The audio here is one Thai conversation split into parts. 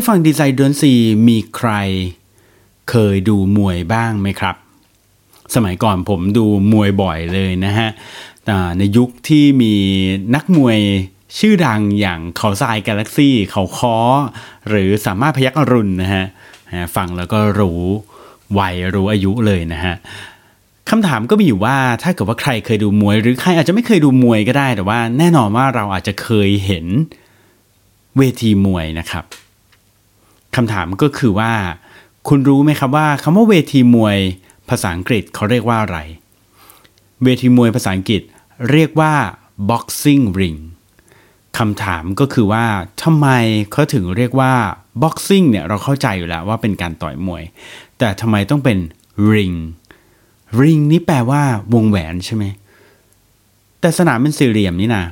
ผู้ฟังดีไซน์ดนซีมีใคร เคยดูมวยบ้างไหมครับ สมัยก่อนผมดูมวยบ่อยเลยนะฮะในยุคที่มีนักมวยชื่อดังอย่างเขาทรายกาแล็กซี่เขาค้อ หรือสามารถพยักอรุณนะฮะฟังแล้วก็รู้วัยรู้อายุเลยนะฮะคำถามก็มีอยู่ว่าถ้าเกิดว่าใครเคยดูมวย หรือใครอาจจะไม่เคยดูมวยก็ได้ แต่ว่าแน่นอนว่าเราอาจจะเคยเห็นเวทีมวยนะครับ คำถามก็คือว่า คุณรู้ไหมครับว่าคำว่าเวทีมวยภาษาอังกฤษเขาเรียกว่าอะไร เวทีมวยภาษาอังกฤษเรียกว่า boxing ring คำถามก็คือว่าทำไมเขาถึงเรียกว่า boxing เนี่ยเราเข้าใจอยู่แล้วว่าเป็นการต่อยมวย แต่ทำไมต้องเป็น ring ring นี่แปลว่าวงแหวนใช่ไหม แต่สนามเป็นสี่เหลี่ยมนี่นะ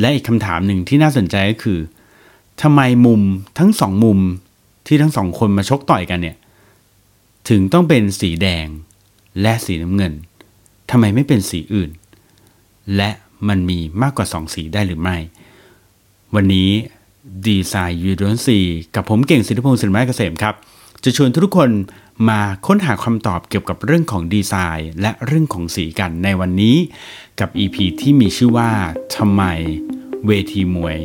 และอีกคำถามหนึ่งที่น่าสนใจก็คือ ทำไมมุมทั้งสองมุมที่ทั้งสองคนมาชกต่อยกันเนี่ย ถึงต้องเป็นสีแดงและสีน้ำเงินทำไมไม่เป็นสีอื่น และมันมีมากกว่าสองสีได้หรือไม่ วันนี้ดีไซน์ยูดนซีกับผมเก่งสิทธิพงศ์สินไม้เกษมครับ จะชวนทุกคนมาค้นหาคำตอบเกี่ยวกับเรื่องของดีไซน์ และเรื่องของสีกันในวันนี้ กับ EP ที่มีชื่อว่าทำไมเวทีมวย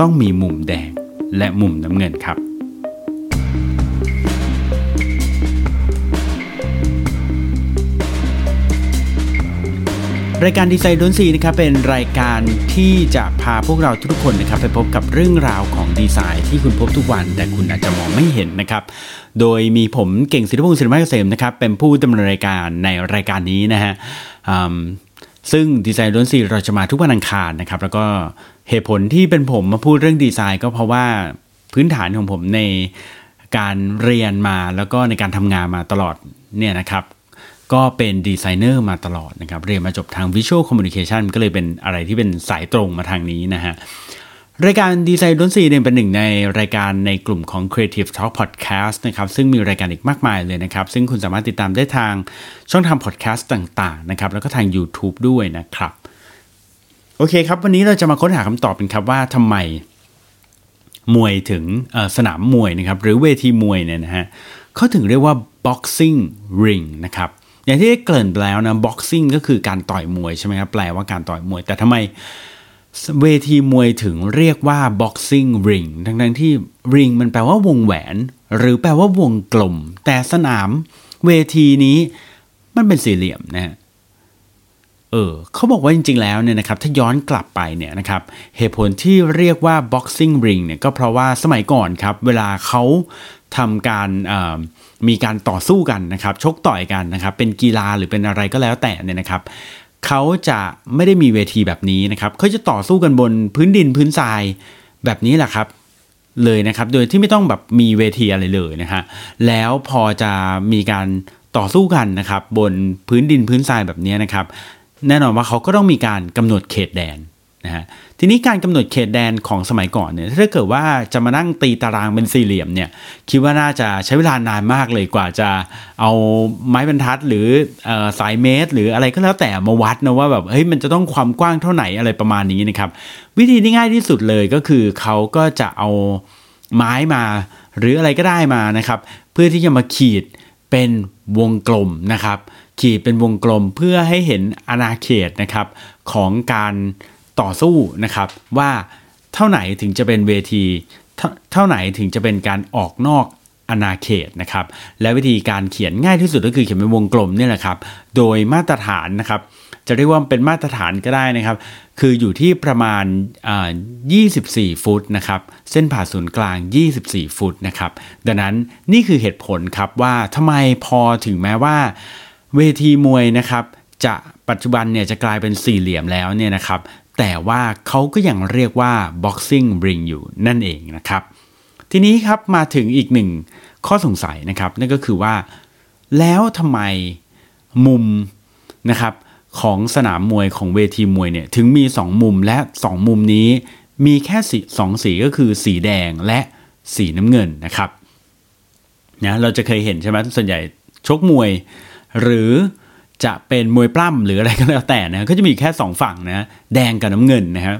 ต้องมีมุมแดงและมุมน้ำเงินครับ รายการดีไซน์ดนซีนะครับเป็นรายการที่จะพาพวกเราทุกคนนะครับไปพบกับเรื่องราวของดีไซน์ที่คุณพบทุกวัน แต่คุณอาจจะมองไม่เห็นนะครับ โดยมีผมเก่งศิลปพงศ์ศิลปะเกษมนะครับเป็นผู้ดำเนินรายการในรายการนี้นะฮะ ซึ่ง Design You Don't See เราจะมาทุกวันอังคารนะครับ แล้วก็เหตุผลที่เป็นผมมาพูดเรื่องดีไซน์ก็เพราะว่าพื้นฐานของผมในการเรียนมาแล้วก็ในการทำงานมาตลอดเนี่ยนะครับ ก็เป็นดีไซเนอร์มาตลอดนะครับ เรียนมาจบทาง Visual Communication ก็เลยเป็นอะไรที่เป็นสายตรงมาทางนี้นะฮะ รายการ Design You Don't See เนี่ยเป็นหนึ่งในรายการในกลุ่มของ Creative Talk Podcast นะครับซึ่งมีรายการอีกมากมายเลยนะครับ ซึ่งคุณสามารถติดตามได้ทางช่องทางพอดแคสต์ต่างๆนะครับแล้วก็ทาง YouTube ด้วยนะครับ โอเคครับ วันนี้เราจะมาค้นหาคำตอบกันครับว่าทำไมมวยถึงสนามมวยนะครับหรือเวทีมวยเนี่ยนะฮะเขาถึงเรียกว่า boxing ring นะครับอย่างที่ได้เกริ่นไปแล้วนะ boxing ก็คือการต่อยมวยใช่ไหมครับแปลว่าการต่อยมวย แต่ทำไม เวทีมวยถึงเรียกว่า boxing ring ทั้งทั้งที่ ring มันแปลว่าวงแหวน หรือแปลว่าวงกลม แต่สนามเวทีนี้มันเป็นสี่เหลี่ยมนะฮะเออเขาบอกว่าจริงๆแล้วเนี่ยนะครับถ้าย้อนกลับไปเนี่ยนะครับเหตุผลที่เรียกว่า boxing ring เนี่ยก็เพราะว่าสมัยก่อนครับ เวลาเขาทำการมีการต่อสู้กันนะครับ ชกต่อยกันนะครับ เป็นกีฬาหรือเป็นอะไรก็แล้วแต่เนี่ยนะครับ เขาจะไม่ได้มีเวทีแบบนี้นะครับเขาจะต่อสู้กันบนพื้นดินพื้นทรายแบบนี้แหละครับเลยนะครับ โดยที่ไม่ต้องแบบมีเวทีอะไรเลยนะฮะแล้วพอจะมีการต่อสู้กันนะครับ บนพื้นดินพื้นทรายแบบนี้นะครับ แน่นอนว่าเขาก็ต้องมีการกำหนดเขตแดน นะฮะทีนี้การกำหนดเขตแดนของสมัยก่อนเนี่ยถ้าเกิดว่าจะมานั่งตีตารางเป็นสี่เหลี่ยมเนี่ยคิดว่าน่าจะใช้เวลานานมากเลยกว่าจะเอาไม้บรรทัดหรือสายเมตร หรืออะไรก็แล้วแต่มาวัดนะว่าแบบเฮ้ยมันจะต้องความกว้างเท่าไหนอะไรประมาณนี้นะครับวิธีที่ง่ายที่สุดเลยก็คือเขาก็จะเอาไม้มา หรืออะไรก็ได้มานะครับเพื่อที่จะมาขีดเป็นวงกลมนะครับขีดเป็นวงกลมเพื่อให้เห็นอาณาเขตนะครับของการ ต่อสู้นะครับว่าเท่าไหนถึงจะเป็นเวที เท่าไหนถึงจะเป็นการออกนอกอาณาเขตนะครับและวิธีการเขียนง่ายที่สุดก็คือเขียนเป็นวงกลมนี่แหละครับโดยมาตรฐานนะครับจะเรียกว่าเป็นมาตรฐานก็ได้นะครับ คืออยู่ที่ประมาณ 24 ฟุตนะครับเส้นผ่าศูนย์กลาง 24 ฟุตนะครับดังนั้นนี่คือเหตุผลครับว่าทำไมพอถึงแม้ว่า เวทีมวยนะครับจะปัจจุบันเนี่ยจะกลายเป็นสี่เหลี่ยมแล้วเนี่ยนะครับ แต่ว่าเขาก็ยังเรียกว่า boxing ring อยู่นั่นเองนะครับ ทีนี้ครับมาถึงอีกหนึ่งข้อสงสัยนะครับ นั่นก็คือว่า แล้วทำไมมุมนะครับของสนามมวยของเวทีมวยเนี่ยถึงมี 2 มุมและ 2 มุมนี้มีแค่สีสองสีก็คือสีแดงและสีน้ำเงินนะครับนะเราจะเคยเห็นใช่ไหมส่วนใหญ่ชกมวย หรือ จะเป็นมวยปล้ำหรืออะไรก็แล้วแต่นะก็จะมีแค่2ฝั่งนะแดงกับน้ำเงินนะครับ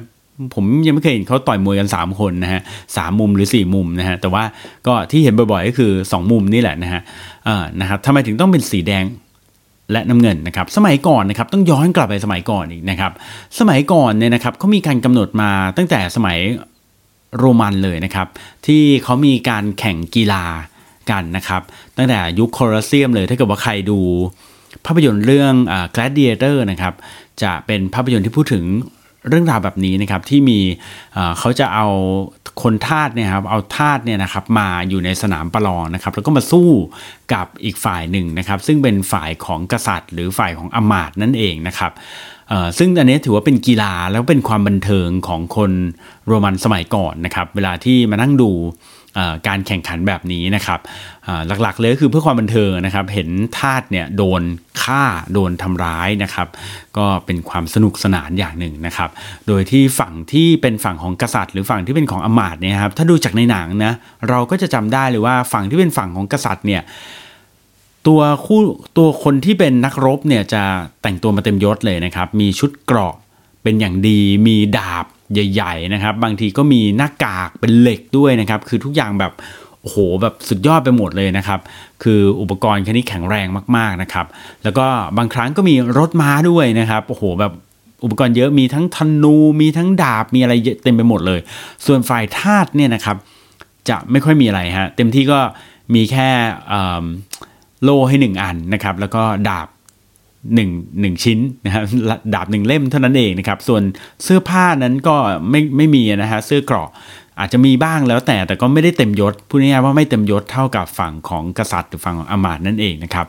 ผมยังไม่เคยเห็นเขาต่อยมวยกัน 3 คนนะฮะสามมุมหรือ 4 มุมนะฮะแต่ว่าก็ที่เห็นบ่อยๆก็คือ 2 มุมนี่แหละนะฮะอ่านะครับทำไมถึงต้องเป็นสีแดงและน้ำเงินนะครับสมัยก่อนนะครับต้องย้อนกลับไปสมัยก่อนอีกนะครับสมัยก่อนเนี่ยนะครับเขามีการกำหนดมาตั้งแต่สมัยโรมันเลยนะครับ ที่เขามีการแข่งกีฬากันนะครับ ตั้งแต่ยุคโคลอสเซียมเลยถ้าเกิดว่าใครดู ภาพยนตร์เรื่อง Gladiator นะครับจะเป็นภาพยนตร์ที่พูดถึงเรื่องราวแบบนี้นะครับที่มีเขาจะเอาคนทาสเนี่ยครับเอาทาสเนี่ยนะครับมาอยู่ในสนามประลองนะครับแล้วก็มาสู้กับอีกฝ่ายหนึ่งนะครับซึ่งเป็นฝ่ายของกษัตริย์ หรือฝ่ายของอมาตย์นั่นเองนะครับซึ่งอันนี้ถือว่าเป็นกีฬาแล้วเป็นความบันเทิงของคนโรมันสมัยก่อนนะครับเวลาที่มานั่งดู การแข่งขันแบบนี้นะครับหลักๆเลยก็คือเพื่อความบันเทิงนะครับ เห็นทาสเนี่ยโดนฆ่าโดนทำร้ายนะครับ ก็เป็นความสนุกสนานอย่างหนึ่งนะครับ โดยที่ฝั่งที่เป็นฝั่งของกษัตริย์ หรือฝั่งที่เป็นของอมาตย์เนี่ยครับถ้าดูจากในหนังนะเราก็จะจำได้เลยว่าฝั่งที่เป็นฝั่งของกษัตริย์เนี่ยตัวคู่ตัวคนที่เป็นนักรบเนี่ยจะแต่งตัวมาเต็มยศเลยนะครับ มีชุดเกราะเป็นอย่างดีมีดาบ ใหญ่ๆนะครับ บางทีก็มีหน้ากากเป็นเหล็กด้วยนะครับ คือทุกอย่างแบบโอ้โหแบบสุดยอดไปหมดเลยนะครับ คืออุปกรณ์คันนี้แข็งแรงมากๆนะครับ แล้วก็บางครั้งก็มีรถม้าด้วยนะครับโอ้โหแบบอุปกรณ์เยอะมีทั้งธนูมีทั้งดาบมีอะไรเต็มไปหมดเลย ส่วนฝ่ายทาสเนี่ยนะครับ จะไม่ค่อยมีอะไรฮะเต็มที่ก็มีแค่โล่ให้หนึ่งอันนะครับ แล้วก็ดาบ หนึ่งหนึ่งชิ้นนะครับดาบหนึ่งเล่มเท่านั้นเองนะครับส่วนเสื้อผ้านั้นก็ไม่ไม่มีนะฮะเสื้อเกราะอาจจะมีบ้างแล้วแต่แต่ก็ไม่ได้เต็มยศพูดง่ายๆว่าไม่เต็มยศเท่ากับฝั่งของกษัตริย์หรือฝั่งของอมาตย์นั่นเองนะครับ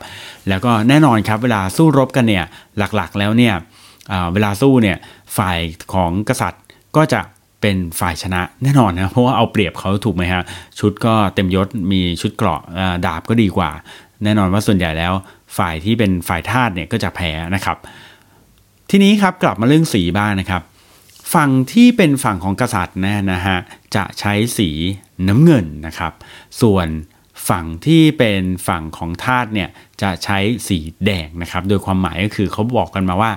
แล้วก็แน่นอนครับเวลาสู้รบกันเนี่ยหลักๆแล้วเนี่ยเวลาสู้เนี่ยฝ่ายของกษัตริย์ก็จะเป็นฝ่ายชนะแน่นอนนะเพราะว่าเอาเปรียบเขาถูกไหมฮะชุดก็เต็มยศมีชุดเกราะดาบก็ดีกว่า แน่นอนว่าส่วนใหญ่แล้ว ฝ่ายที่เป็นฝ่ายทาสเนี่ยก็จะแพ้นะครับ ทีนี้ครับกลับมาเรื่องสีบ้างนะครับ ฝั่งที่เป็นฝั่งของกษัตริย์นะนะฮะจะใช้สีน้ำเงินนะครับ ส่วนฝั่งที่เป็นฝั่งของทาสเนี่ยจะใช้สีแดงนะครับ โดยความหมายก็คือเขาบอกกันมาว่า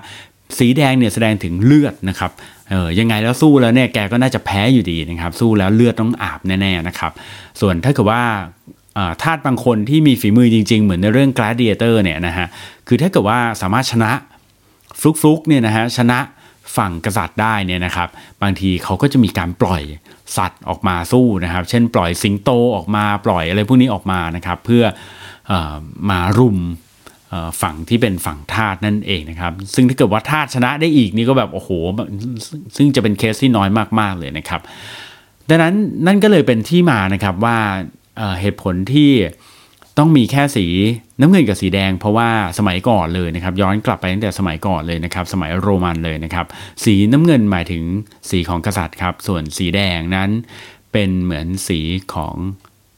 สีแดงเนี่ยแสดงถึงเลือดนะครับเออยังไงแล้วสู้แล้วเนี่ยแกก็น่าจะแพ้อยู่ดีนะครับ สู้แล้วเลือดต้องอาบแน่ๆนะครับ ส่วนถ้าเกิดว่า ทาสบางคนที่มีฝีมือจริง ๆ เหมือนในเรื่อง Gladiator เนี่ยนะฮะคือถ้าเกิดว่าสามารถชนะฟลุกฟลุกเนี่ยนะฮะชนะฝั่งกษัตริย์ได้เนี่ยนะครับ บางทีเขาก็จะมีการปล่อยสัตว์ออกมาสู้นะครับ เช่นปล่อยสิงโตออกมาปล่อยอะไรพวกนี้ออกมานะครับ เพื่ออมารุมฝั่งที่เป็นฝั่งทาสนั่นเองนะครับ ซึ่งถ้าเกิดว่าทาสชนะได้อีกนี่ก็แบบโอ้โห ซึ่งจะเป็นเคสที่น้อยมากๆเลยนะครับ ดังนั้นนั่นก็เลยเป็นที่มานะครับว่า เหตุผลที่ต้องมีแค่สีน้ำเงินกับสีแดง เพราะว่าสมัยก่อนเลยนะครับ ย้อนกลับไปตั้งแต่สมัยก่อนเลยนะครับ สมัยโรมันเลยนะครับ สีน้ำเงินหมายถึงสีของกษัตริย์ครับ ส่วนสีแดงนั้นเป็นเหมือนสีของ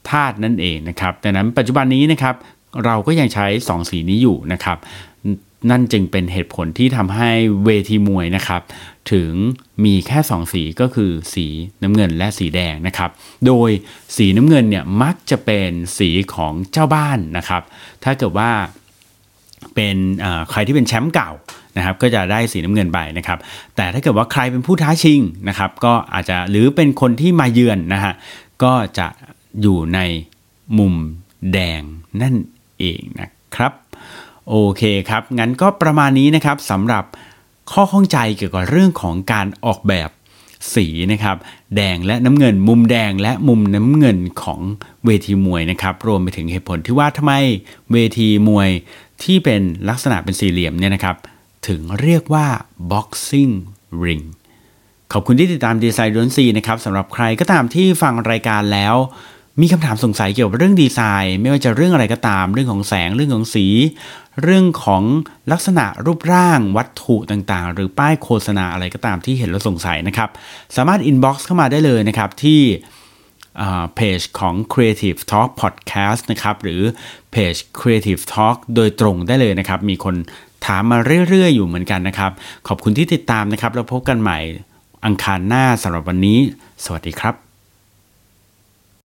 ทาสนั่นเองนะครับดังนั้นปัจจุบันนี้นะครับเราก็ยังใช้ 2 สีนี้อยู่นะครับ นั่นจึงเป็นเหตุผลที่ทำให้เวทีมวยนะครับ ถึงมีแค่2สีก็คือสีน้ำเงินและสีแดงนะครับ โดยสีน้ำเงินเนี่ยมักจะเป็นสีของเจ้าบ้านนะครับ ถ้าเกิดว่าเป็นใครที่เป็นแชมป์เก่านะครับก็จะได้สีน้ำเงินไปนะครับแต่ถ้าเกิดว่าใครเป็นผู้ท้าชิงนะครับก็อาจจะหรือเป็นคนที่มาเยือนนะฮะก็จะอยู่ในมุมแดงนั่นเองนะครับ โอเคครับ งั้นก็ประมาณนี้นะครับสำหรับข้อข้องใจเกี่ยวกับเรื่องของการออกแบบสีนะครับแดงและน้ำเงินมุมแดงและมุมน้ำเงินของเวทีมวยนะครับ รวมไปถึงเหตุผลที่ว่าทำไมเวทีมวยที่เป็นลักษณะเป็นสี่เหลี่ยมเนี่ยนะครับ ถึงเรียกว่า boxing ring ขอบคุณที่ติดตามดีไซน์ดนซีนะครับสำหรับใครก็ตามที่ฟังรายการแล้ว มีคำถามสงสัยเกี่ยวกับเรื่องดีไซน์ ไม่ว่าจะเรื่องอะไรก็ตาม เรื่องของแสงเรื่องของสี เรื่องของลักษณะรูปร่างวัตถุต่างๆ หรือป้ายโฆษณาอะไรก็ตามที่เห็นแล้วสงสัยนะครับ สามารถ inbox เข้ามาได้เลยนะครับที่เพจของ Creative Talk Podcast นะครับหรือเพจ Creative Talk โดยตรงได้เลยนะครับ มีคนถามมาเรื่อย ๆ อยู่เหมือนกันนะครับ ขอบคุณที่ติดตามนะครับ แล้วพบกันใหม่อังคารหน้าสำหรับวันนี้ สวัสดีครับ